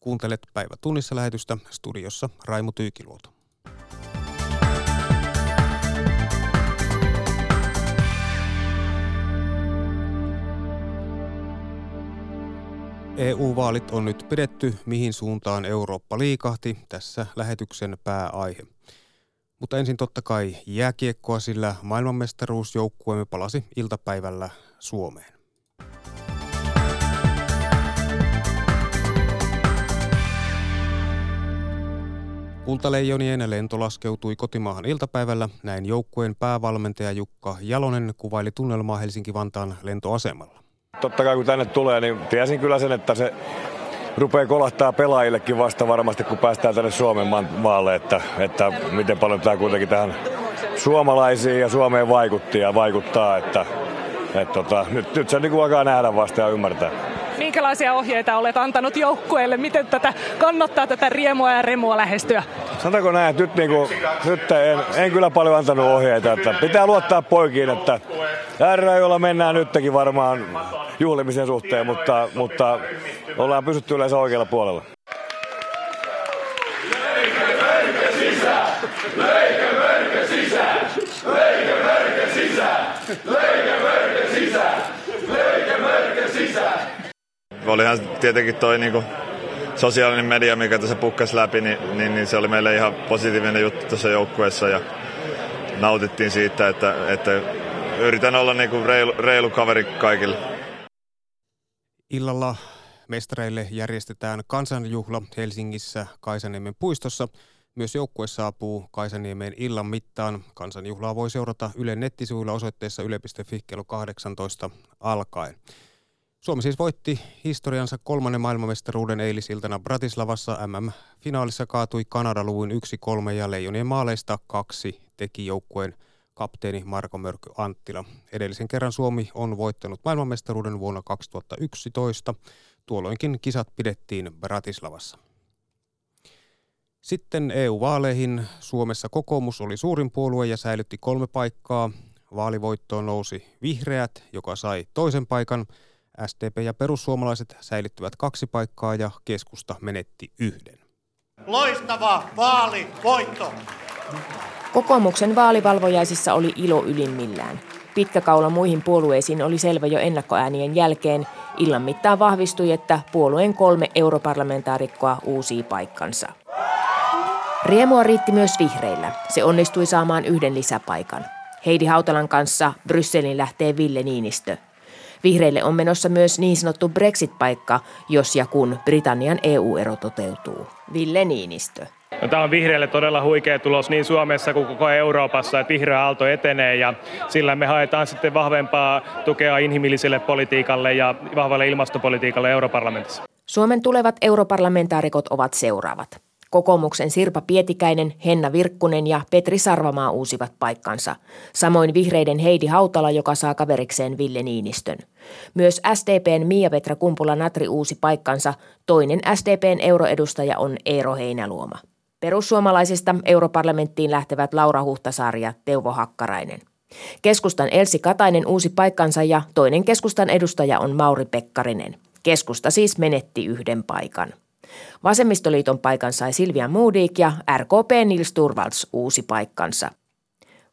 Kuuntelet päivä tunnissa lähetystä studiossa Raimo Tyykiluoto. EU-vaalit on nyt pidetty, mihin suuntaan Eurooppa liikahti, tässä lähetyksen pääaihe. Mutta ensin totta kai jääkiekkoa, sillä maailmanmestaruusjoukkueemme palasi iltapäivällä Suomeen. Kultaleijonien lento laskeutui kotimaahan iltapäivällä. Näin joukkueen päävalmentaja Jukka Jalonen kuvaili tunnelmaa Helsinki-Vantaan lentoasemalla. Totta kai kun tänne tulee, niin tiesin kyllä sen, että se rupeaa kolahtaa pelaajillekin vasta varmasti, kun päästään tänne Suomen maalle, että, että miten paljon tämä kuitenkin tähän suomalaisiin ja Suomeen vaikutti ja vaikuttaa, että, että tota, nyt, nyt se niin alkaa nähdä vasta ja ymmärtää. Minkälaisia ohjeita olet antanut joukkueelle? Miten tätä kannattaa tätä riemua ja remua lähestyä? Sanotaanko näin, että nyt, niin kuin, nyt en, en, kyllä paljon antanut ohjeita. Että pitää luottaa poikiin, että R, mennään nytkin varmaan juhlimisen suhteen, mutta, mutta ollaan pysytty yleensä oikealla puolella. sisään! sisään! sisään! sisään! sisään! Olihan tietenkin toi niinku sosiaalinen media, mikä tässä pukkasi läpi, niin, niin, niin, se oli meille ihan positiivinen juttu tuossa joukkueessa ja nautittiin siitä, että, että yritän olla niinku reilu, reilu kaveri kaikille. Illalla mestareille järjestetään kansanjuhla Helsingissä Kaisaniemen puistossa. Myös joukkue saapuu Kaisaniemeen illan mittaan. Kansanjuhlaa voi seurata Yle nettisivuilla osoitteessa yle.fi kello 18 alkaen. Suomi siis voitti historiansa kolmannen maailmanmestaruuden eilisiltana Bratislavassa. MM-finaalissa kaatui Kanada luvun 1-3 ja leijonien maaleista kaksi teki joukkueen kapteeni Marko Mörkö Anttila. Edellisen kerran Suomi on voittanut maailmanmestaruuden vuonna 2011. Tuolloinkin kisat pidettiin Bratislavassa. Sitten EU-vaaleihin. Suomessa kokoomus oli suurin puolue ja säilytti kolme paikkaa. Vaalivoittoon nousi vihreät, joka sai toisen paikan. SDP ja perussuomalaiset säilyttivät kaksi paikkaa ja keskusta menetti yhden. Loistava vaalivoitto! Kokoomuksen vaalivalvojaisissa oli ilo ylimmillään. Pitkä kaula muihin puolueisiin oli selvä jo ennakkoäänien jälkeen. Illan mittaan vahvistui, että puolueen kolme europarlamentaarikkoa uusii paikkansa. Riemua riitti myös vihreillä. Se onnistui saamaan yhden lisäpaikan. Heidi Hautalan kanssa Brysselin lähtee Ville Niinistö. Vihreille on menossa myös niin sanottu Brexit-paikka, jos ja kun Britannian EU-ero toteutuu. Ville Niinistö. No, tämä on vihreille todella huikea tulos niin Suomessa kuin koko Euroopassa, että vihreä aalto etenee ja sillä me haetaan sitten vahvempaa tukea inhimilliselle politiikalle ja vahvalle ilmastopolitiikalle europarlamentissa. Suomen tulevat europarlamentaarikot ovat seuraavat. Kokoomuksen Sirpa Pietikäinen, Henna Virkkunen ja Petri Sarvamaa uusivat paikkansa. Samoin vihreiden Heidi Hautala, joka saa kaverikseen Ville Niinistön. Myös SDPn Mia-Petra Kumpula-Natri uusi paikkansa. Toinen SDPn euroedustaja on Eero Heinäluoma. Perussuomalaisista europarlamenttiin lähtevät Laura Huhtasaari ja Teuvo Hakkarainen. Keskustan Elsi Katainen uusi paikkansa ja toinen keskustan edustaja on Mauri Pekkarinen. Keskusta siis menetti yhden paikan. Vasemmistoliiton paikan sai Silvia Moodik ja RKP Nils Turvalds uusi paikkansa.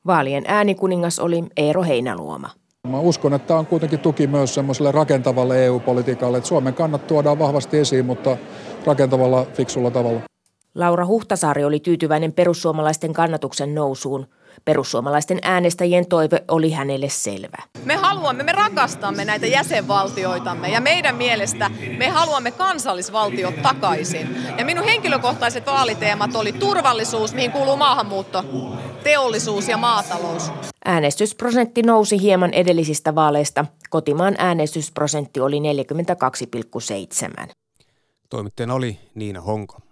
Vaalien äänikuningas oli Eero Heinäluoma. Mä uskon, että tämä on kuitenkin tuki myös semmoiselle rakentavalle EU-politiikalle, että Suomen kannat tuodaan vahvasti esiin, mutta rakentavalla, fiksulla tavalla. Laura Huhtasaari oli tyytyväinen perussuomalaisten kannatuksen nousuun. Perussuomalaisten äänestäjien toive oli hänelle selvä. Me haluamme, me rakastamme näitä jäsenvaltioitamme ja meidän mielestä me haluamme kansallisvaltiot takaisin. Ja minun henkilökohtaiset vaaliteemat oli turvallisuus, mihin kuuluu maahanmuutto, teollisuus ja maatalous. Äänestysprosentti nousi hieman edellisistä vaaleista. Kotimaan äänestysprosentti oli 42,7. Toimittajana oli Niina Honko.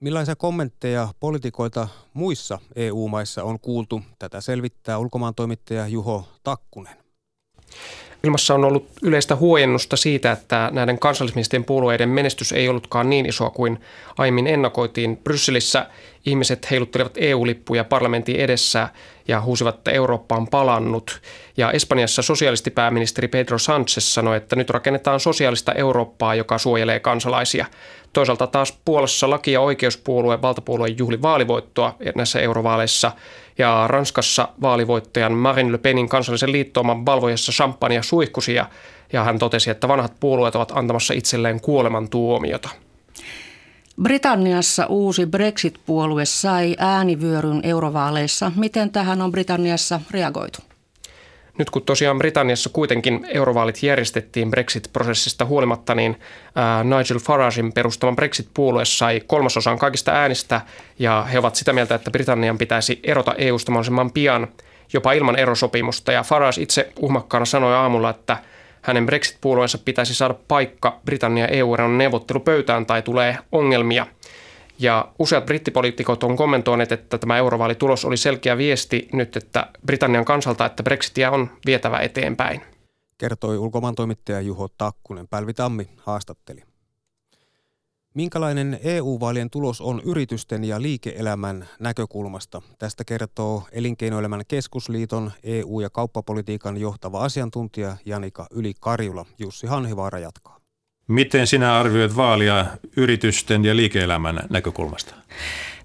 Millaisia kommentteja poliitikoilta muissa EU-maissa on kuultu? Tätä selvittää ulkomaan toimittaja Juho Takkunen. Ilmassa on ollut yleistä huojennusta siitä, että näiden kansallismielisten puolueiden menestys ei ollutkaan niin isoa kuin aiemmin ennakoitiin. Brysselissä ihmiset heiluttelivat EU-lippuja parlamentin edessä ja huusivat, että Eurooppa on palannut. Ja Espanjassa sosialistipääministeri Pedro Sánchez sanoi, että nyt rakennetaan sosiaalista Eurooppaa, joka suojelee kansalaisia. Toisaalta taas Puolassa laki- ja oikeuspuolue valtapuolueen juhli vaalivoittoa näissä eurovaaleissa – ja Ranskassa vaalivoittajan Marine Le Penin kansallisen liittooman valvojassa champagne ja, ja hän totesi, että vanhat puolueet ovat antamassa itselleen kuolemantuomiota. Britanniassa uusi Brexit-puolue sai äänivyöryn eurovaaleissa. Miten tähän on Britanniassa reagoitu? Nyt kun tosiaan Britanniassa kuitenkin eurovaalit järjestettiin Brexit-prosessista huolimatta, niin Nigel Faragein perustaman Brexit-puolue sai kolmasosan kaikista äänistä ja he ovat sitä mieltä, että Britannian pitäisi erota EU-sta mahdollisimman pian jopa ilman erosopimusta. Ja Farage itse uhmakkaana sanoi aamulla, että hänen Brexit-puolueensa pitäisi saada paikka Britannia EU-eron neuvottelupöytään tai tulee ongelmia – ja useat brittipoliitikot on kommentoineet, että tämä eurovaalitulos oli selkeä viesti nyt, että Britannian kansalta, että Brexitia on vietävä eteenpäin. Kertoi ulkomaantoimittaja Juho Takkunen. Pälvi Tammi haastatteli. Minkälainen EU-vaalien tulos on yritysten ja liike-elämän näkökulmasta? Tästä kertoo Elinkeinoelämän keskusliiton EU- ja kauppapolitiikan johtava asiantuntija Janika Yli-Karjula. Jussi Hanhivaara jatkaa. Miten sinä arvioit vaalia yritysten ja liike-elämän näkökulmasta?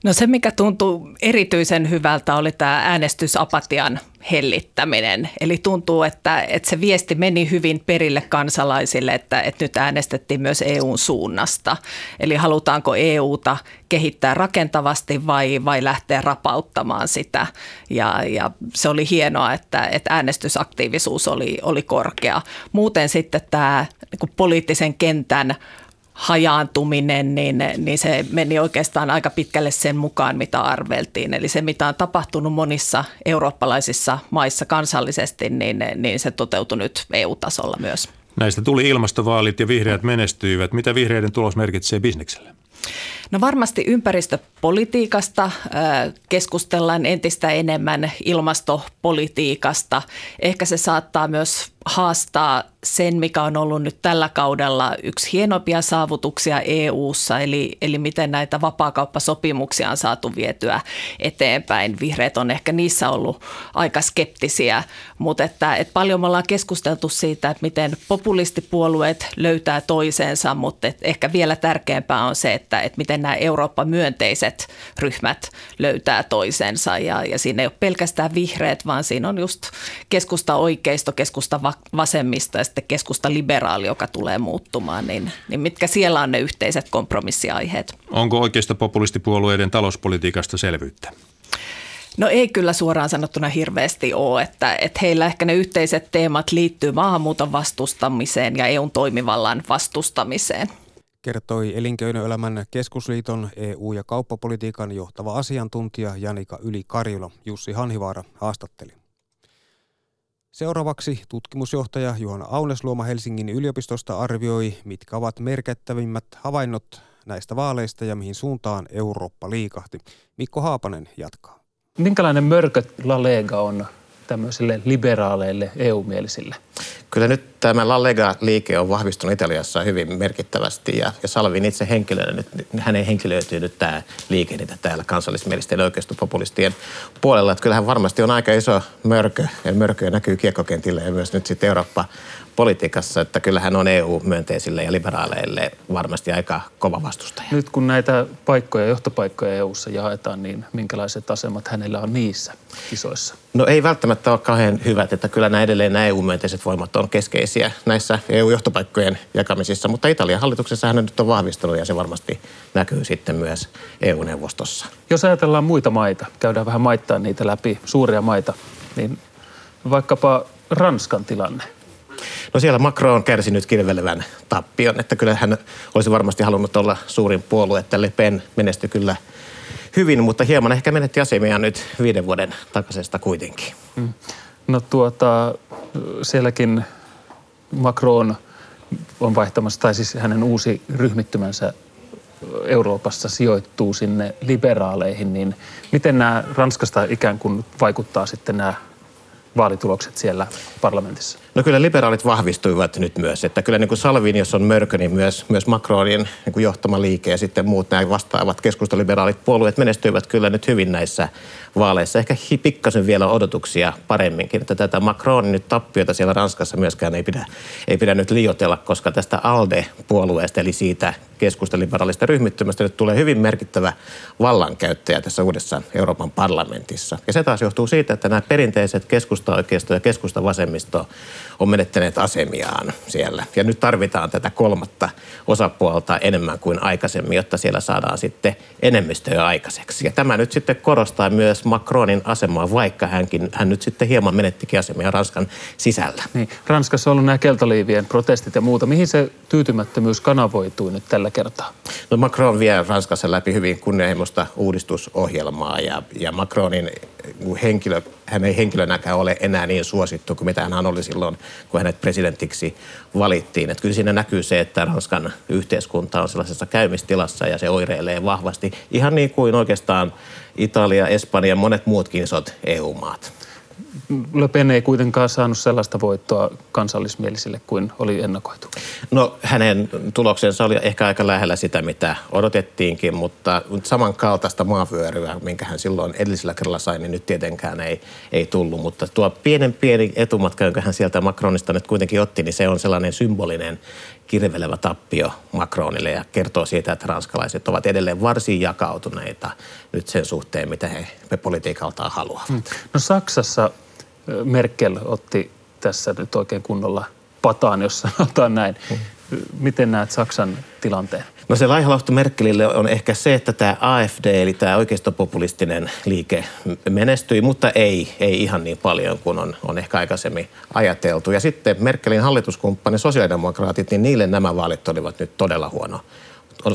No se, mikä tuntuu erityisen hyvältä, oli tämä äänestysapatian hellittäminen. Eli tuntuu, että, että se viesti meni hyvin perille kansalaisille, että, että nyt äänestettiin myös EUn suunnasta. Eli halutaanko EUta kehittää rakentavasti vai, vai lähteä rapauttamaan sitä. Ja, ja se oli hienoa, että, että äänestysaktiivisuus oli, oli korkea. Muuten sitten tämä niin poliittisen kentän hajaantuminen, niin, niin se meni oikeastaan aika pitkälle sen mukaan, mitä arveltiin. Eli se, mitä on tapahtunut monissa eurooppalaisissa maissa kansallisesti, niin, niin se toteutui nyt EU-tasolla myös. Näistä tuli ilmastovaalit ja vihreät menestyivät. Mitä vihreiden tulos merkitsee bisnekselle? No varmasti ympäristöpolitiikasta keskustellaan entistä enemmän ilmastopolitiikasta. Ehkä se saattaa myös haastaa sen, mikä on ollut nyt tällä kaudella yksi hienompia saavutuksia EU:ssa, eli, eli miten näitä vapaakauppasopimuksia on saatu vietyä eteenpäin. Vihreät on ehkä niissä ollut aika skeptisiä, mutta että, että paljon me ollaan keskusteltu siitä, että miten populistipuolueet löytää toisensa, mutta että ehkä vielä tärkeämpää on se, että, että miten nämä Eurooppa-myönteiset ryhmät löytää toisensa. Ja, ja siinä ei ole pelkästään vihreät, vaan siinä on just keskusta oikeisto, keskusta vasemmista ja sitten keskusta liberaali, joka tulee muuttumaan, niin, niin mitkä siellä on ne yhteiset kompromissiaiheet? Onko oikeista populistipuolueiden talouspolitiikasta selvyyttä? No ei kyllä suoraan sanottuna hirveästi ole, että, että heillä ehkä ne yhteiset teemat liittyy maahanmuuton vastustamiseen ja EUn toimivallan vastustamiseen. Kertoi Elinkeinoelämän keskusliiton EU- ja kauppapolitiikan johtava asiantuntija Janika Yli-Karjula. Jussi Hanhivaara haastatteli. Seuraavaksi tutkimusjohtaja Juhana Aunesluoma Helsingin yliopistosta arvioi, mitkä ovat merkittävimmät havainnot näistä vaaleista ja mihin suuntaan Eurooppa liikahti. Mikko Haapanen jatkaa. Minkälainen mörkö La Lega on tämmöisille liberaaleille EU-mielisille? Kyllä nyt tämä La Lega-liike on vahvistunut Italiassa hyvin merkittävästi ja, ja Salvin itse henkilönä, nyt, hänen henkilöityy nyt tämä liike niitä täällä kansallismielisten oikeistopopulistien puolella. Että kyllähän varmasti on aika iso mörkö ja mörkö näkyy kiekkokentillä ja myös nyt sitten Eurooppa politiikassa, että kyllähän on EU-myönteisille ja liberaaleille varmasti aika kova vastustaja. Nyt kun näitä paikkoja, johtopaikkoja EU-ssa jaetaan, niin minkälaiset asemat hänellä on niissä kisoissa? No ei välttämättä ole kauhean hyvät, että kyllä nämä edelleen nämä EU-myönteiset voimat on keskeisiä näissä EU-johtopaikkojen jakamisissa, mutta Italian hallituksessa hän nyt on vahvistunut ja se varmasti näkyy sitten myös EU-neuvostossa. Jos ajatellaan muita maita, käydään vähän maittaa niitä läpi, suuria maita, niin vaikkapa Ranskan tilanne. No siellä Macron on kärsinyt kirvelevän tappion, että kyllä hän olisi varmasti halunnut olla suurin puolue, että Le Pen menestyi kyllä hyvin, mutta hieman ehkä menetti asemia nyt viiden vuoden takaisesta kuitenkin. Mm. No tuota, sielläkin Macron on vaihtamassa, tai siis hänen uusi ryhmittymänsä Euroopassa sijoittuu sinne liberaaleihin, niin miten nämä Ranskasta ikään kuin vaikuttaa sitten nämä vaalitulokset siellä parlamentissa? No kyllä liberaalit vahvistuivat nyt myös, että kyllä niin kuin Salvin, jos on mörkö, niin myös, myös Macronin niin kuin johtama liike ja sitten muut nämä vastaavat keskustaliberaalit puolueet menestyivät kyllä nyt hyvin näissä vaaleissa. Ehkä pikkasen vielä odotuksia paremminkin, että tätä Macronin nyt tappiota siellä Ranskassa myöskään ei pidä, ei pidä nyt liotella, koska tästä ALDE-puolueesta, eli siitä keskustaliberaalista ryhmittymästä nyt tulee hyvin merkittävä vallankäyttäjä tässä uudessa Euroopan parlamentissa. Ja se taas johtuu siitä, että nämä perinteiset keskusta-oikeisto ja keskusta-vasemmisto on menettäneet asemiaan siellä. Ja nyt tarvitaan tätä kolmatta osapuolta enemmän kuin aikaisemmin, jotta siellä saadaan sitten enemmistöä aikaiseksi. Ja tämä nyt sitten korostaa myös Macronin asemaa, vaikka hänkin, hän nyt sitten hieman menettikin asemia Ranskan sisällä. Niin. Ranskassa on ollut nämä keltaliivien protestit ja muuta. Mihin se tyytymättömyys kanavoituu nyt tällä kertaa? No Macron vie Ranskassa läpi hyvin kunnianhimoista uudistusohjelmaa ja, ja Macronin henkilö, hän ei henkilönäkään ole enää niin suosittu kuin mitä hän oli silloin, kun hänet presidentiksi valittiin. Että kyllä siinä näkyy se, että Ranskan yhteiskunta on sellaisessa käymistilassa ja se oireilee vahvasti, ihan niin kuin oikeastaan Italia, Espanja ja monet muutkin isot EU-maat. Le Pen ei kuitenkaan saanut sellaista voittoa kansallismielisille kuin oli ennakoitu. No hänen tuloksensa oli ehkä aika lähellä sitä, mitä odotettiinkin, mutta samankaltaista maavyöryä, minkä hän silloin edellisellä kerralla sai, niin nyt tietenkään ei, ei tullut. Mutta tuo pienen pieni etumatka, jonka hän sieltä Macronista nyt kuitenkin otti, niin se on sellainen symbolinen kirvelevä tappio Macronille ja kertoo siitä, että ranskalaiset ovat edelleen varsin jakautuneita nyt sen suhteen, mitä he, he politiikaltaan haluavat. Hmm. No Saksassa Merkel otti tässä nyt oikein kunnolla pataan, jos sanotaan näin. Hmm. Miten näet Saksan tilanteen? No se laihalahto Merkelille on ehkä se, että tämä AFD, eli tämä oikeistopopulistinen liike menestyi, mutta ei, ei ihan niin paljon kuin on, on ehkä aikaisemmin ajateltu. Ja sitten Merkelin hallituskumppani sosiaalidemokraatit, niin niille nämä vaalit olivat nyt todella, huono,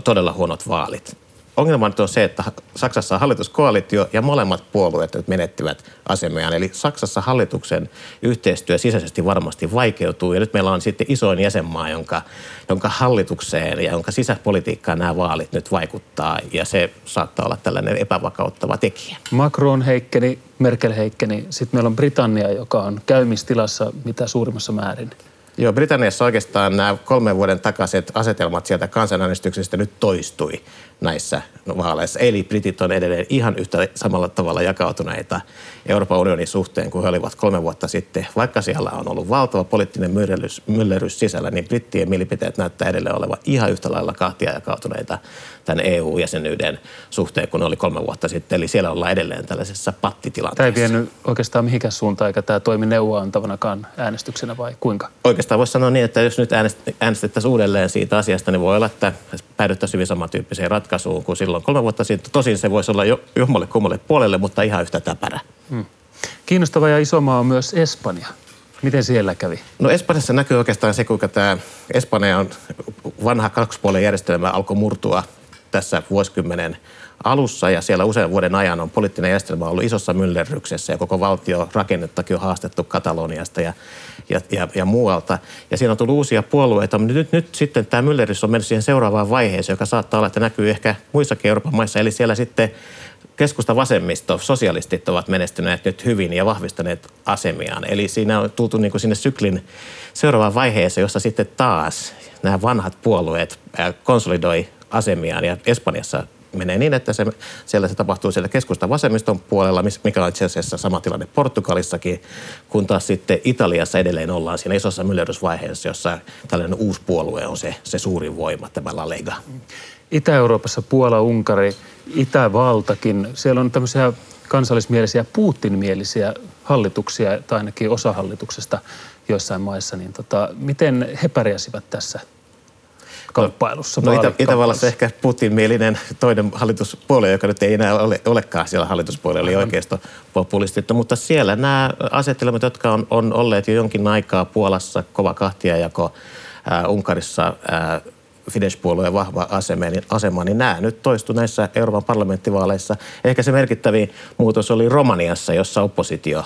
todella huonot vaalit ongelma nyt on se, että Saksassa on hallituskoalitio ja molemmat puolueet nyt menettivät asemiaan. Eli Saksassa hallituksen yhteistyö sisäisesti varmasti vaikeutuu ja nyt meillä on sitten isoin jäsenmaa, jonka, jonka hallitukseen ja jonka sisäpolitiikkaan nämä vaalit nyt vaikuttaa ja se saattaa olla tällainen epävakauttava tekijä. Macron heikkeni, Merkel heikkeni, sitten meillä on Britannia, joka on käymistilassa mitä suurimmassa määrin. Joo, Britanniassa oikeastaan nämä kolmen vuoden takaiset asetelmat sieltä kansanäänestyksestä nyt toistui näissä vaaleissa. Eli britit on edelleen ihan yhtä samalla tavalla jakautuneita Euroopan unionin suhteen kuin he olivat kolme vuotta sitten. Vaikka siellä on ollut valtava poliittinen myllerys, myllerys sisällä, niin brittien mielipiteet näyttää edelleen olevan ihan yhtä lailla kahtia jakautuneita tämän EU-jäsenyyden suhteen kuin oli kolme vuotta sitten. Eli siellä ollaan edelleen tällaisessa pattitilanteessa. Tämä ei vienyt oikeastaan mihinkään suuntaan, eikä tämä toimi neuvoa antavanakaan äänestyksenä vai kuinka? Oikeastaan voisi sanoa niin, että jos nyt äänestettäisiin uudelleen siitä asiasta, niin voi olla, että päädyttäisiin hyvin samantyyppiseen ratkaisuun kuin silloin kolme vuotta sitten. Tosin se voisi olla jo jommalle kummalle puolelle, mutta ihan yhtä täpärä. Hmm. Kiinnostava ja iso maa on myös Espanja. Miten siellä kävi? No Espanjassa näkyy oikeastaan se, kuinka tämä Espanja on vanha kaksipuolen järjestelmä alkoi murtua tässä vuosikymmenen alussa ja siellä usean vuoden ajan on poliittinen järjestelmä ollut isossa myllerryksessä ja koko valtio rakennettakin on haastettu Kataloniasta ja, ja, ja, ja muualta. Ja siinä on tullut uusia puolueita, mutta nyt, nyt sitten tämä myllerrys on mennyt siihen seuraavaan vaiheeseen, joka saattaa olla, että näkyy ehkä muissakin Euroopan maissa. Eli siellä sitten keskusta vasemmisto, sosialistit ovat menestyneet nyt hyvin ja vahvistaneet asemiaan. Eli siinä on tultu niin kuin sinne syklin seuraavaan vaiheeseen, jossa sitten taas nämä vanhat puolueet konsolidoi asemiaan. Ja Espanjassa menee niin, että se, siellä se tapahtuu siellä keskusta vasemmiston puolella, mikä on itse asiassa sama tilanne Portugalissakin, kun taas sitten Italiassa edelleen ollaan siinä isossa myllerrysvaiheessa, jossa tällainen uusi puolue on se, se suurin voima, tämä La Lega. Itä-Euroopassa Puola, Unkari, Itävaltakin, siellä on tämmöisiä kansallismielisiä, Putin-mielisiä hallituksia, tai ainakin osa hallituksesta joissain maissa, niin tota, miten he pärjäsivät tässä kamppailussa? No, Itä, Itävallassa ehkä Putin-mielinen toinen hallituspuolue, joka nyt ei enää ole, olekaan siellä hallituspuolella, eli oikeisto populistit. Mutta siellä nämä asettelmat, jotka on, on olleet jo jonkin aikaa Puolassa, kova kahtiajako, äh, Unkarissa äh, Fidesz-puolueen vahva asema, niin, niin nämä nyt toistu näissä Euroopan parlamenttivaaleissa. Ehkä se merkittävin muutos oli Romaniassa, jossa oppositio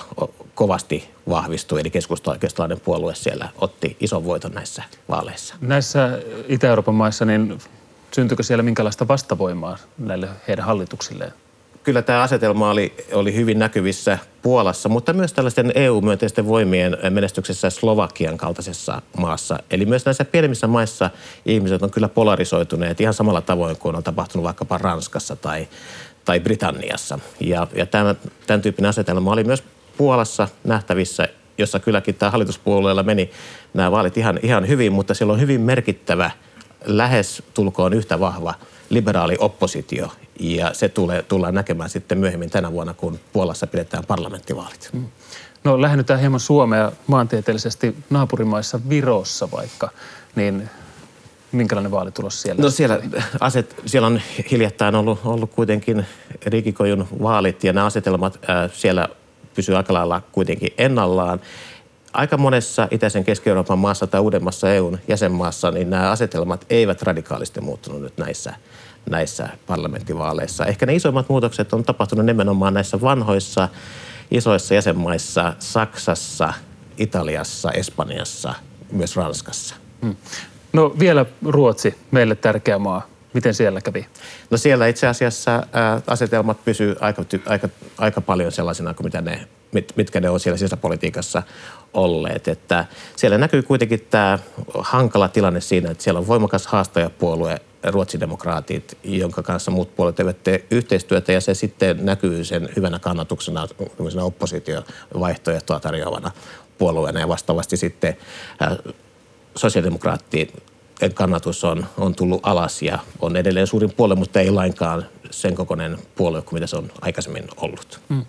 kovasti vahvistui, eli keskusta puolue siellä otti ison voiton näissä vaaleissa. Näissä Itä-Euroopan maissa, niin syntyykö siellä minkälaista vastavoimaa näille heidän hallituksilleen? Kyllä tämä asetelma oli, oli hyvin näkyvissä Puolassa, mutta myös tällaisten EU-myönteisten voimien menestyksessä Slovakian kaltaisessa maassa. Eli myös näissä pienemmissä maissa ihmiset on kyllä polarisoituneet ihan samalla tavoin kuin on tapahtunut vaikkapa Ranskassa tai, tai Britanniassa. Ja, ja tämän, tämän tyyppinen asetelma oli myös Puolassa nähtävissä, jossa kylläkin tämä hallituspuolueella meni nämä vaalit ihan, ihan hyvin, mutta siellä on hyvin merkittävä, lähes tulkoon yhtä vahva liberaali oppositio. Ja se tulee, tullaan näkemään sitten myöhemmin tänä vuonna, kun Puolassa pidetään parlamenttivaalit. Mm. No lähennytään hieman Suomea maantieteellisesti naapurimaissa Virossa vaikka, niin minkälainen vaalitulos siellä? No siellä, aset, siellä on hiljattain ollut, ollut kuitenkin Rikikojun vaalit ja nämä asetelmat ää, siellä pysyy aika lailla kuitenkin ennallaan. Aika monessa itäisen Keski-Euroopan maassa tai uudemmassa EUn jäsenmaassa, niin nämä asetelmat eivät radikaalisti muuttunut nyt näissä, näissä parlamenttivaaleissa. Ehkä ne isoimmat muutokset on tapahtunut nimenomaan näissä vanhoissa isoissa jäsenmaissa, Saksassa, Italiassa, Espanjassa, myös Ranskassa. Hmm. No vielä Ruotsi, meille tärkeä maa. Miten siellä kävi? No siellä itse asiassa ää, asetelmat pysyy aika, aika, aika paljon sellaisena kuin mitä ne, mit, mitkä ne on siellä sisäpolitiikassa olleet. Että siellä näkyy kuitenkin tämä hankala tilanne siinä, että siellä on voimakas haastajapuolue ruotsidemokraatit, jonka kanssa muut puolet eivät tee yhteistyötä ja se sitten näkyy sen hyvänä kannatuksena oppositiovaihtoehtoa tarjoavana puolueena ja vastaavasti sitten sosiaalidemokraatti kannatus on, on tullut alas ja on edelleen suurin puolue, mutta ei lainkaan sen kokoinen puolue kuin mitä se on aikaisemmin ollut. Mm.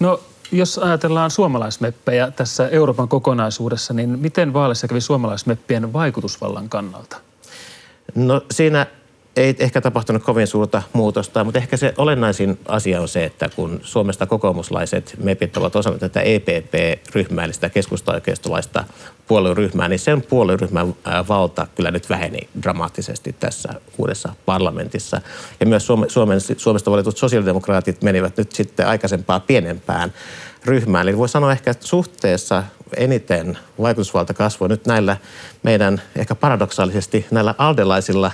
No jos ajatellaan suomalaismeppejä tässä Euroopan kokonaisuudessa, niin miten vaaleissa kävi suomalaismeppien vaikutusvallan kannalta? No siinä ei ehkä tapahtunut kovin suurta muutosta, mutta ehkä se olennaisin asia on se, että kun Suomesta kokoomuslaiset MEPit ovat osana tätä EPP-ryhmää, eli sitä keskusta-oikeistolaista puolueryhmää, niin sen puolueryhmän valta kyllä nyt väheni dramaattisesti tässä uudessa parlamentissa. Ja myös Suomen, Suomesta valitut sosiaalidemokraatit menivät nyt sitten aikaisempaa pienempään ryhmään. Eli voi sanoa ehkä, että suhteessa eniten vaikutusvalta kasvoi nyt näillä meidän ehkä paradoksaalisesti näillä aldelaisilla,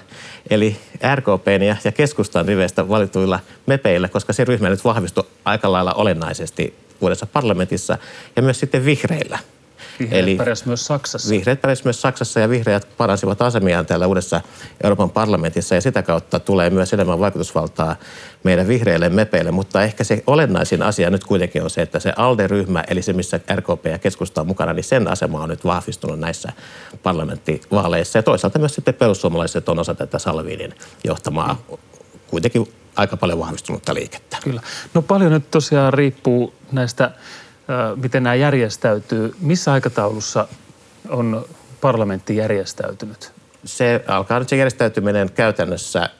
eli RKPn ja, ja keskustan riveistä valituilla mepeillä, koska se ryhmä nyt vahvistui aika lailla olennaisesti uudessa parlamentissa ja myös sitten vihreillä. Vihreät Eli pärjäs myös Saksassa. Vihreät pärjäs myös Saksassa ja vihreät paransivat asemiaan täällä uudessa Euroopan parlamentissa ja sitä kautta tulee myös enemmän vaikutusvaltaa meidän vihreille mepeille. Mutta ehkä se olennaisin asia nyt kuitenkin on se, että se ALDE-ryhmä, eli se missä RKP ja keskusta on mukana, niin sen asema on nyt vahvistunut näissä parlamenttivaaleissa. Ja toisaalta myös sitten perussuomalaiset on osa tätä Salviinin johtamaa kuitenkin aika paljon vahvistunutta liikettä. Kyllä. No paljon nyt tosiaan riippuu näistä miten nämä järjestäytyy. Missä aikataulussa on parlamentti järjestäytynyt? Se alkaa nyt se järjestäytyminen käytännössä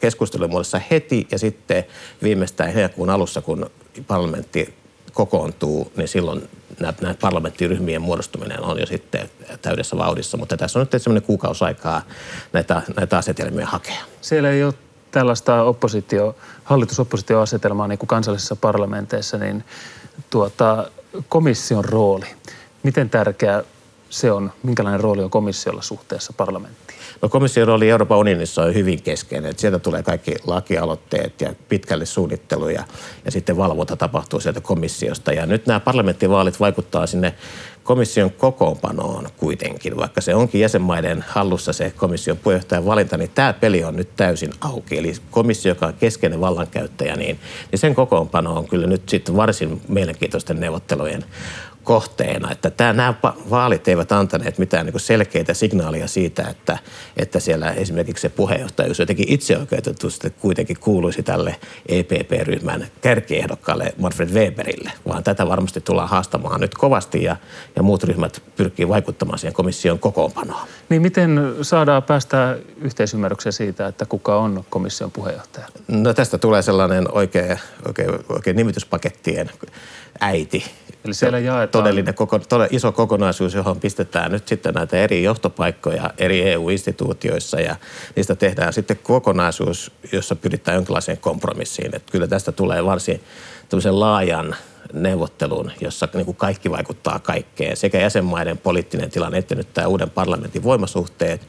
keskustelun muodossa heti ja sitten viimeistään heinäkuun alussa, kun parlamentti kokoontuu, niin silloin näitä parlamenttiryhmien muodostuminen on jo sitten täydessä vauhdissa. Mutta tässä on nyt sellainen kuukausi aikaa näitä, näitä asetelmia hakea. Siellä ei ole tällaista oppositio, hallitusoppositioasetelmaa niin kuin kansallisissa parlamenteissa, niin tuota, komission rooli. Miten tärkeä se on, minkälainen rooli on komissiolla suhteessa parlamenttiin? No komission rooli Euroopan unionissa on hyvin keskeinen. Että sieltä tulee kaikki lakialoitteet ja pitkälle suunnittelu ja, ja sitten valvonta tapahtuu sieltä komissiosta. Ja nyt nämä parlamenttivaalit vaikuttaa sinne komission kokoonpanoon kuitenkin, vaikka se onkin jäsenmaiden hallussa se komission puheenjohtajan valinta, niin tämä peli on nyt täysin auki. Eli komissio, joka on keskeinen vallankäyttäjä, niin, niin sen kokoonpano on kyllä nyt sitten varsin mielenkiintoisten neuvottelujen kohteena. Että tämä, nämä vaalit eivät antaneet mitään niin selkeitä signaalia siitä, että, että siellä esimerkiksi se puheenjohtajuus jotenkin itseoikeutetusti kuitenkin kuuluisi tälle EPP-ryhmän kärkiehdokkaalle Manfred Weberille, vaan tätä varmasti tullaan haastamaan nyt kovasti ja, ja muut ryhmät pyrkii vaikuttamaan siihen komission kokoonpanoon. Niin miten saadaan päästä yhteisymmärrykseen siitä, että kuka on komission puheenjohtaja? No tästä tulee sellainen oikein, oikein, oikein nimityspakettien äiti. Eli siellä jaetaan... Todellinen koko, todella iso kokonaisuus, johon pistetään nyt sitten näitä eri johtopaikkoja eri EU-instituutioissa ja niistä tehdään sitten kokonaisuus, jossa pyritään jonkinlaiseen kompromissiin. Että kyllä tästä tulee varsin laajan neuvottelun, jossa niin kuin kaikki vaikuttaa kaikkeen, sekä jäsenmaiden poliittinen tilanne että nyt tämä uuden parlamentin voimasuhteet,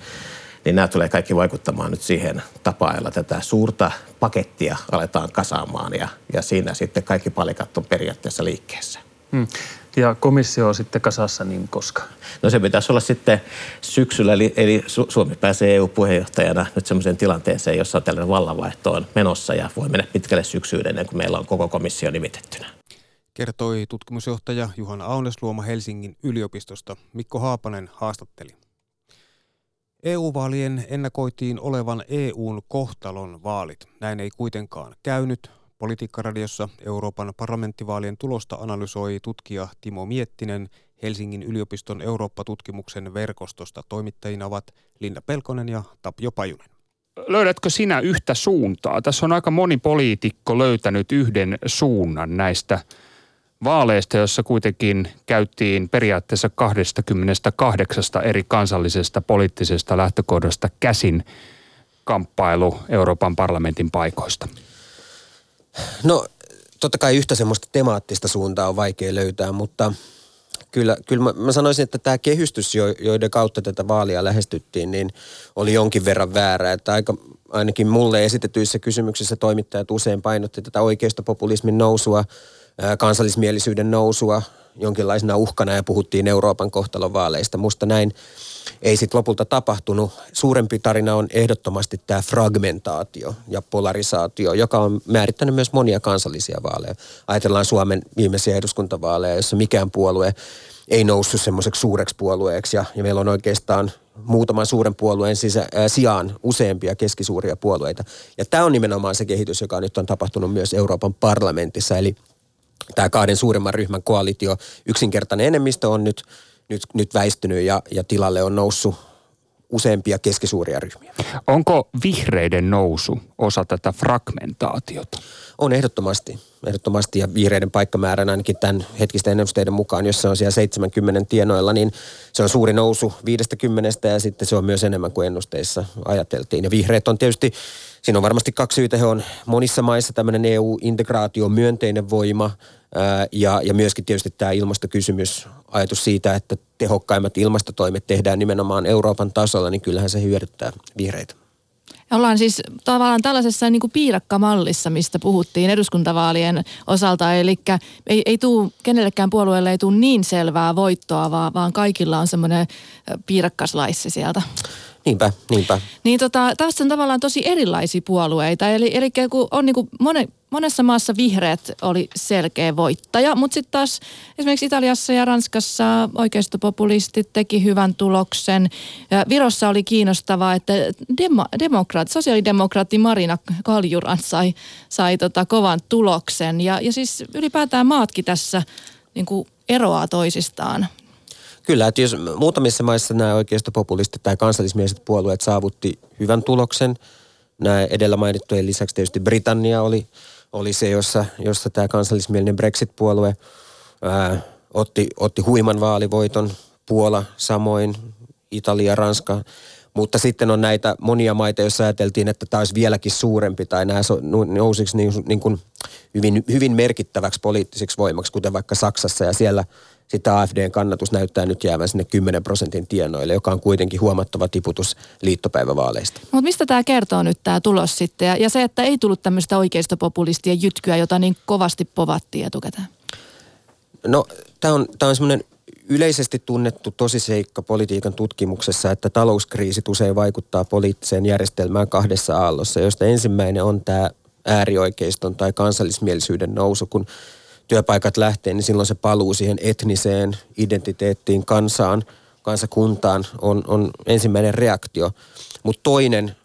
niin nämä tulee kaikki vaikuttamaan nyt siihen tapaan, jolla tätä suurta pakettia aletaan kasaamaan ja, ja siinä sitten kaikki palikat on periaatteessa liikkeessä. Hmm. Ja komissio on sitten kasassa niin koska? No se pitäisi olla sitten syksyllä, eli, eli Suomi pääsee EU-puheenjohtajana nyt sellaiseen tilanteeseen, jossa tällainen vallanvaihto on menossa ja voi mennä pitkälle syksyyn ennen kuin meillä on koko komissio nimitettynä. Kertoi tutkimusjohtaja Juhana Aunesluoma Helsingin yliopistosta. Mikko Haapanen haastatteli. EU-vaalien ennakoitiin olevan EUn kohtalon vaalit. Näin ei kuitenkaan käynyt. Politiikkaradiossa Euroopan parlamenttivaalien tulosta analysoi tutkija Timo Miettinen Helsingin yliopiston Eurooppa-tutkimuksen verkostosta. Toimittajina ovat Linda Pelkonen ja Tapio Pajunen. Löydätkö sinä yhtä suuntaa? Tässä on aika moni poliitikko löytänyt yhden suunnan näistä vaaleista, jossa kuitenkin käyttiin periaatteessa 28 eri kansallisesta poliittisesta lähtökohdasta käsin kamppailu Euroopan parlamentin paikoista. No totta kai yhtä semmoista temaattista suuntaa on vaikea löytää, mutta kyllä, kyllä mä, mä sanoisin, että tämä kehystys, joiden kautta tätä vaalia lähestyttiin, niin oli jonkin verran väärä. Että aika, ainakin mulle esitetyissä kysymyksissä toimittajat usein painotti tätä oikeistopopulismin nousua, kansallismielisyyden nousua jonkinlaisena uhkana ja puhuttiin Euroopan kohtalon vaaleista. Musta näin ei sitten lopulta tapahtunut. Suurempi tarina on ehdottomasti tämä fragmentaatio ja polarisaatio, joka on määrittänyt myös monia kansallisia vaaleja. Ajatellaan Suomen viimeisiä eduskuntavaaleja, jossa mikään puolue ei noussut semmoiseksi suureksi puolueeksi ja, ja meillä on oikeastaan muutaman suuren puolueen sisä, äh, sijaan useampia keskisuuria puolueita. Ja tämä on nimenomaan se kehitys, joka nyt on tapahtunut myös Euroopan parlamentissa. Eli tämä kahden suuremman ryhmän koalitio, yksinkertainen enemmistö on nyt nyt, nyt väistynyt ja, ja tilalle on noussut useampia keskisuuria ryhmiä. Onko vihreiden nousu osa tätä fragmentaatiota? On ehdottomasti. Ehdottomasti ja vihreiden paikkamäärän ainakin tämän hetkisten ennusteiden mukaan, jos se on siellä 70 tienoilla, niin se on suuri nousu 50 ja sitten se on myös enemmän kuin ennusteissa ajateltiin. Ja vihreät on tietysti, siinä on varmasti kaksi syytä. He on monissa maissa tämmöinen EU-integraatio myönteinen voima – ja, ja myöskin tietysti tämä ilmastokysymys, ajatus siitä, että tehokkaimmat ilmastotoimet tehdään nimenomaan Euroopan tasolla, niin kyllähän se hyödyttää vihreitä. Ollaan siis tavallaan tällaisessa niin kuin piirakkamallissa, mistä puhuttiin eduskuntavaalien osalta. Eli ei, ei tuu, kenellekään puolueelle ei tule niin selvää voittoa, vaan, vaan kaikilla on semmoinen piirakkaslaissi sieltä. Niinpä, niinpä. Niin tota, tässä on tavallaan tosi erilaisia puolueita. Eli, eli kun on niin kuin monen, monessa maassa vihreät oli selkeä voittaja, mutta sitten taas esimerkiksi Italiassa ja Ranskassa oikeistopopulistit teki hyvän tuloksen. Ja Virossa oli kiinnostavaa, että demo, demokraat, sosiaalidemokraatti Marina Kaljuran sai, sai tota kovan tuloksen. Ja, ja siis ylipäätään maatkin tässä niin kuin eroaa toisistaan. Kyllä, että jos muutamissa maissa nämä oikeistopopulistit tai kansallismieliset puolueet saavutti hyvän tuloksen, nämä edellä mainittujen lisäksi tietysti Britannia oli, oli se, jossa, jossa tämä kansallismielinen Brexit-puolue ää, otti, otti huiman vaalivoiton, Puola samoin, Italia, Ranska. Mutta sitten on näitä monia maita, joissa ajateltiin, että tämä olisi vieläkin suurempi tai nämä nousiksi niin, niin kuin hyvin, hyvin merkittäväksi poliittiseksi voimaksi, kuten vaikka Saksassa ja siellä – sitten AFDn kannatus näyttää nyt jäävän sinne 10 prosentin tienoille, joka on kuitenkin huomattava tiputus liittopäivävaaleista. Mutta mistä tämä kertoo nyt tämä tulos sitten? Ja, ja se, että ei tullut tämmöistä oikeistopopulistien jytkyä, jota niin kovasti povattiin etukäteen? No, tämä on, tää on semmoinen yleisesti tunnettu tosiseikka politiikan tutkimuksessa, että talouskriisit usein vaikuttaa poliittiseen järjestelmään kahdessa aallossa, joista ensimmäinen on tämä äärioikeiston tai kansallismielisyyden nousu, kun työpaikat lähtee, niin silloin se paluu siihen etniseen identiteettiin, kansaan, kansakuntaan on, on ensimmäinen reaktio. Mutta toinen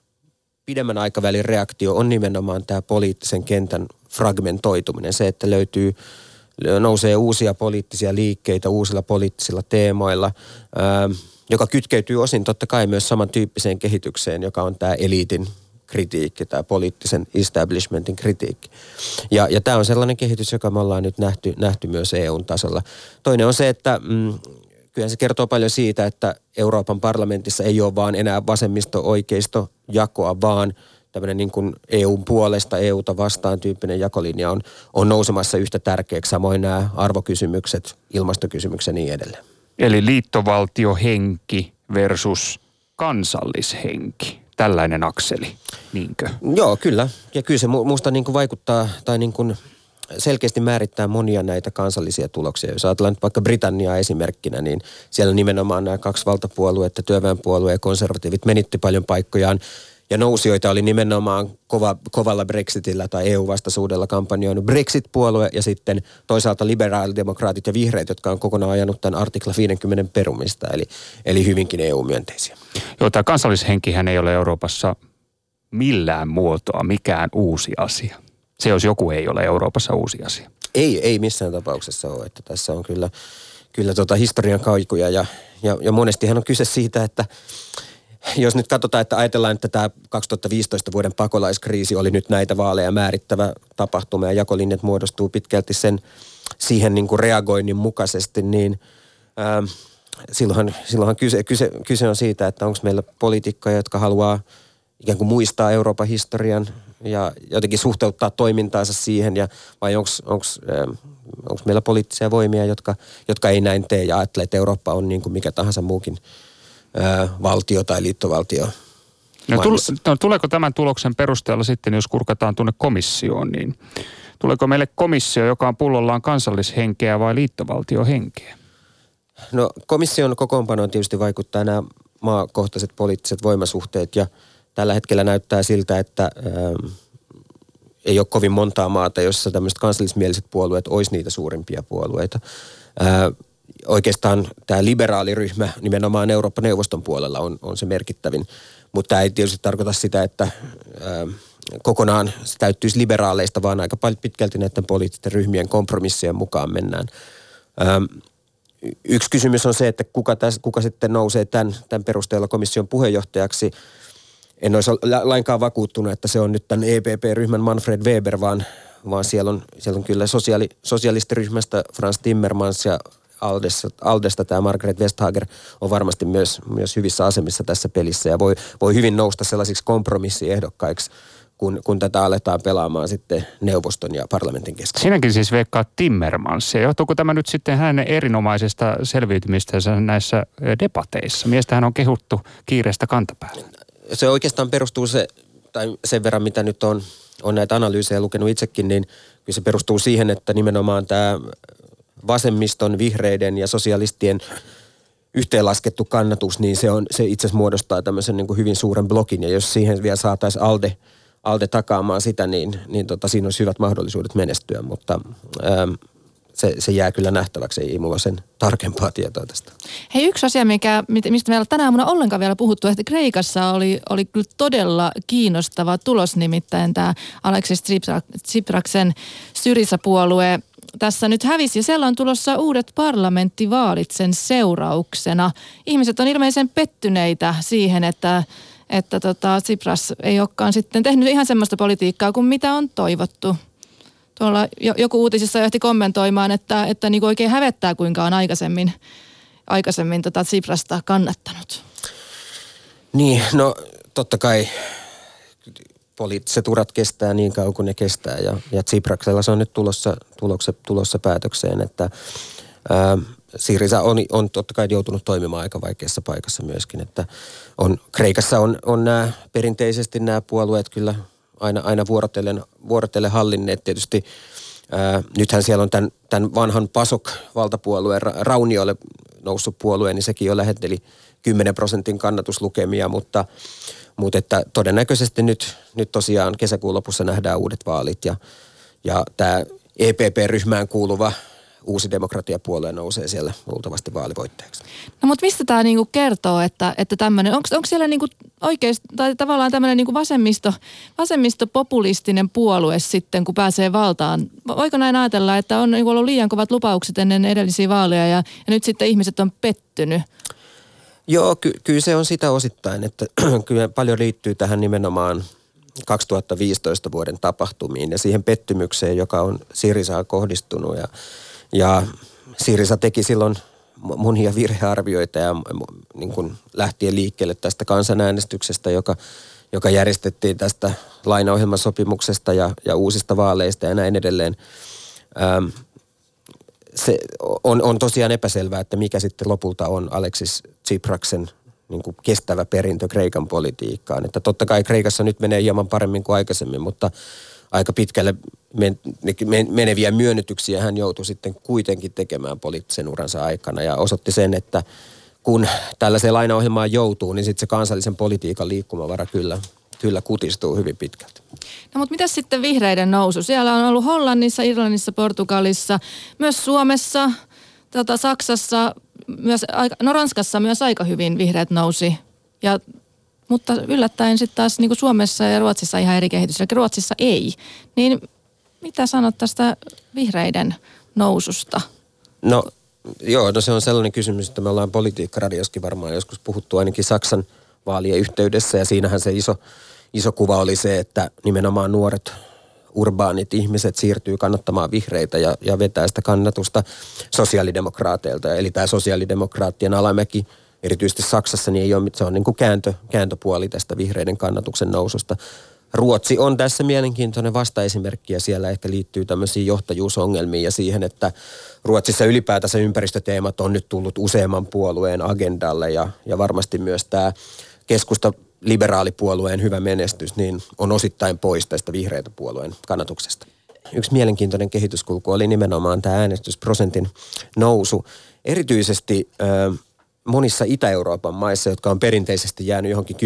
pidemmän aikavälin reaktio on nimenomaan tämä poliittisen kentän fragmentoituminen. Se, että löytyy, nousee uusia poliittisia liikkeitä uusilla poliittisilla teemoilla, ää, joka kytkeytyy osin totta kai myös samantyyppiseen kehitykseen, joka on tämä eliitin kritiikki, tämä poliittisen establishmentin kritiikki. Ja, ja tämä on sellainen kehitys, joka me ollaan nyt nähty, nähty myös EUn tasolla. Toinen on se, että mm, kyllä se kertoo paljon siitä, että Euroopan parlamentissa ei ole vaan enää vasemmisto-oikeisto jakoa, vaan tämmöinen niin kuin EUn puolesta, EUta vastaan tyyppinen jakolinja on, on nousemassa yhtä tärkeäksi. Samoin nämä arvokysymykset, ilmastokysymykset ja niin edelleen. Eli liittovaltiohenki versus kansallishenki, tällainen akseli, niinkö? Joo, kyllä. Ja kyllä se minusta niin vaikuttaa tai niin kuin selkeästi määrittää monia näitä kansallisia tuloksia. Jos ajatellaan nyt vaikka Britanniaa esimerkkinä, niin siellä nimenomaan nämä kaksi valtapuoluetta, työväenpuolue ja konservatiivit menitti paljon paikkojaan. Ja nousijoita oli nimenomaan kova, kovalla Brexitillä tai EU-vastaisuudella kampanjoinut Brexit-puolue ja sitten toisaalta liberaalidemokraatit ja vihreät, jotka on kokonaan ajanut tämän artikla 50 perumista, eli, eli hyvinkin EU-myönteisiä. Joo, tämä kansallishenkihän ei ole Euroopassa millään muotoa mikään uusi asia. Se jos joku ei ole Euroopassa uusi asia. Ei, ei missään tapauksessa ole, että tässä on kyllä, kyllä tota historian kaikuja ja, ja, ja monestihan on kyse siitä, että jos nyt katsotaan, että ajatellaan, että tämä 2015 vuoden pakolaiskriisi oli nyt näitä vaaleja määrittävä tapahtuma ja jakolinjat muodostuu pitkälti sen siihen niin kuin reagoinnin mukaisesti, niin ää, ähm, silloinhan, silloinhan kyse, kyse, kyse on siitä, että onko meillä poliitikkoja, jotka haluaa ikään kuin muistaa Euroopan historian ja jotenkin suhteuttaa toimintaansa siihen, ja, vai onko ähm, meillä poliittisia voimia, jotka, jotka ei näin tee ja ajattelee, että Eurooppa on niin kuin mikä tahansa muukin valtio tai liittovaltio. No, no, tuleeko tämän tuloksen perusteella sitten, jos kurkataan tuonne komissioon, niin tuleeko meille komissio, joka on pullollaan kansallishenkeä vai liittovaltiohenkeä? No komission kokoonpanoon tietysti vaikuttaa nämä maakohtaiset poliittiset voimasuhteet ja tällä hetkellä näyttää siltä, että ää, ei ole kovin montaa maata, jossa tämmöiset kansallismieliset puolueet olisi niitä suurimpia puolueita. Ää, oikeastaan tämä liberaaliryhmä nimenomaan Euroopan neuvoston puolella on, on se merkittävin. Mutta tämä ei tietysti tarkoita sitä, että ää, kokonaan se täyttyisi liberaaleista, vaan aika pitkälti näiden poliittisten ryhmien kompromissien mukaan mennään. Ää, yksi kysymys on se, että kuka, täs, kuka sitten nousee tämän, tämän perusteella komission puheenjohtajaksi. En olisi lainkaan vakuuttunut, että se on nyt tämän EPP-ryhmän Manfred Weber, vaan, vaan siellä, on, siellä on kyllä sosiaali, sosialistiryhmästä Frans Timmermans ja Aldesta, Aldesta tämä Margaret Westhager on varmasti myös, myös hyvissä asemissa tässä pelissä ja voi, voi hyvin nousta sellaisiksi kompromissiehdokkaiksi, kun, kun tätä aletaan pelaamaan sitten neuvoston ja parlamentin kesken. Sinäkin siis veikkaa Timmermans. Ja johtuuko tämä nyt sitten hänen erinomaisesta selviytymistänsä näissä debateissa? Miestähän on kehuttu kiireestä kantapäällä. Se oikeastaan perustuu se, tai sen verran mitä nyt on, on näitä analyysejä lukenut itsekin, niin kyllä se perustuu siihen, että nimenomaan tämä vasemmiston, vihreiden ja sosialistien yhteenlaskettu kannatus, niin se, on, se itse asiassa muodostaa tämmöisen niin kuin hyvin suuren blokin. Ja jos siihen vielä saataisiin ALDE, ALDE takaamaan sitä, niin, niin tota, siinä olisi hyvät mahdollisuudet menestyä. Mutta ähm, se, se jää kyllä nähtäväksi, ei mulla sen tarkempaa tietoa tästä. Hei yksi asia, mikä, mistä meillä tänä aamuna ollenkaan vielä puhuttu, että Kreikassa oli, oli kyllä todella kiinnostava tulos, nimittäin tämä Alexis Tsipraksen Syriza-puolue tässä nyt hävisi ja siellä on tulossa uudet parlamenttivaalit sen seurauksena. Ihmiset on ilmeisen pettyneitä siihen, että, että tota, Tsipras ei olekaan sitten tehnyt ihan semmoista politiikkaa kuin mitä on toivottu. Tuolla joku uutisissa johti kommentoimaan, että, että niin oikein hävettää kuinka on aikaisemmin, aikaisemmin tota Tsiprasta kannattanut. Niin, no totta kai poliittiset urat kestää niin kauan kuin ne kestää. Ja, ja Tsipraksella se on nyt tulossa, tulossa, tulossa päätökseen, että ää, Sirisa on, on totta kai joutunut toimimaan aika vaikeassa paikassa myöskin. Että on, Kreikassa on, on nämä, perinteisesti nämä puolueet kyllä aina, aina vuorotellen, vuorotellen hallinneet tietysti. Ää, nythän siellä on tämän, tämän vanhan PASOK-valtapuolueen Raunioille noussut puolue, niin sekin jo lähetteli 10 prosentin kannatuslukemia, mutta mutta että todennäköisesti nyt, nyt tosiaan kesäkuun lopussa nähdään uudet vaalit ja, ja tämä EPP-ryhmään kuuluva uusi demokratiapuolue nousee siellä luultavasti vaalivoittajaksi. No mutta mistä tämä niinku kertoo, että, että tämmöinen, onko siellä niinku oikeasti, tai tavallaan tämmöinen niinku vasemmisto, vasemmistopopulistinen puolue sitten, kun pääsee valtaan? Voiko näin ajatella, että on niinku ollut liian kovat lupaukset ennen edellisiä vaaleja ja, ja nyt sitten ihmiset on pettynyt? Joo, ky- kyllä se on sitä osittain, että kyllä paljon liittyy tähän nimenomaan 2015 vuoden tapahtumiin ja siihen pettymykseen, joka on Sirisaan kohdistunut. Ja, ja Sirisa teki silloin monia virhearvioita ja niin kuin lähtien liikkeelle tästä kansanäänestyksestä, joka, joka järjestettiin tästä lainaohjelmasopimuksesta ja, ja uusista vaaleista ja näin edelleen. Ähm, se on, on tosiaan epäselvää, että mikä sitten lopulta on Alexis Tsipraksen niin kuin kestävä perintö Kreikan politiikkaan. Että totta kai Kreikassa nyt menee hieman paremmin kuin aikaisemmin, mutta aika pitkälle meneviä myönnytyksiä hän joutui sitten kuitenkin tekemään poliittisen uransa aikana ja osoitti sen, että kun tällaiseen lainaohjelmaan joutuu, niin sitten se kansallisen politiikan liikkumavara kyllä, kyllä kutistuu hyvin pitkälti. No mutta mitä sitten vihreiden nousu? Siellä on ollut Hollannissa, Irlannissa, Portugalissa, myös Suomessa, tota, Saksassa, myös, no Ranskassa myös aika hyvin vihreät nousi. Ja, mutta yllättäen sitten taas niin kuin Suomessa ja Ruotsissa ihan eri kehitys, eli Ruotsissa ei. Niin mitä sanot tästä vihreiden noususta? No joo, no se on sellainen kysymys, että me ollaan politiikkaradioskin varmaan joskus puhuttu ainakin Saksan vaalien yhteydessä ja siinähän se iso, iso kuva oli se, että nimenomaan nuoret urbaanit ihmiset siirtyy kannattamaan vihreitä ja, ja vetää sitä kannatusta sosiaalidemokraateilta. Eli tämä sosiaalidemokraattien alamäki erityisesti Saksassa, niin ei ole, se on niin kuin kääntö, kääntöpuoli tästä vihreiden kannatuksen noususta. Ruotsi on tässä mielenkiintoinen vastaesimerkki ja siellä ehkä liittyy tämmöisiin johtajuusongelmiin ja siihen, että Ruotsissa ylipäätänsä ympäristöteemat on nyt tullut useamman puolueen agendalle ja, ja varmasti myös tämä keskusta liberaalipuolueen hyvä menestys niin on osittain pois tästä vihreitä puolueen kannatuksesta. Yksi mielenkiintoinen kehityskulku oli nimenomaan tämä äänestysprosentin nousu. Erityisesti monissa Itä-Euroopan maissa, jotka on perinteisesti jäänyt johonkin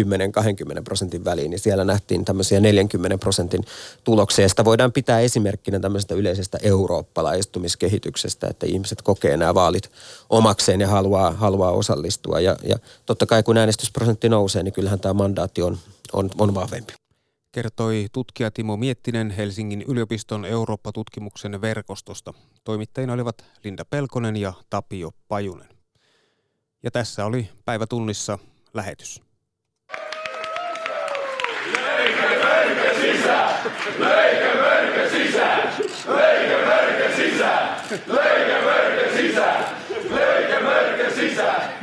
10-20 prosentin väliin, niin siellä nähtiin tämmöisiä 40 prosentin tuloksia. Sitä voidaan pitää esimerkkinä tämmöisestä yleisestä eurooppalaistumiskehityksestä, että ihmiset kokee nämä vaalit omakseen ja haluaa, haluaa osallistua. Ja, ja totta kai kun äänestysprosentti nousee, niin kyllähän tämä mandaatti on, on, on vahvempi kertoi tutkija Timo Miettinen Helsingin yliopiston Eurooppa-tutkimuksen verkostosta. Toimittajina olivat Linda Pelkonen ja Tapio Pajunen. Ja tässä oli päivätunnissa lähetys. Leike sisään! Leike sisään! Leike sisään! Leike sisään! Leike sisään!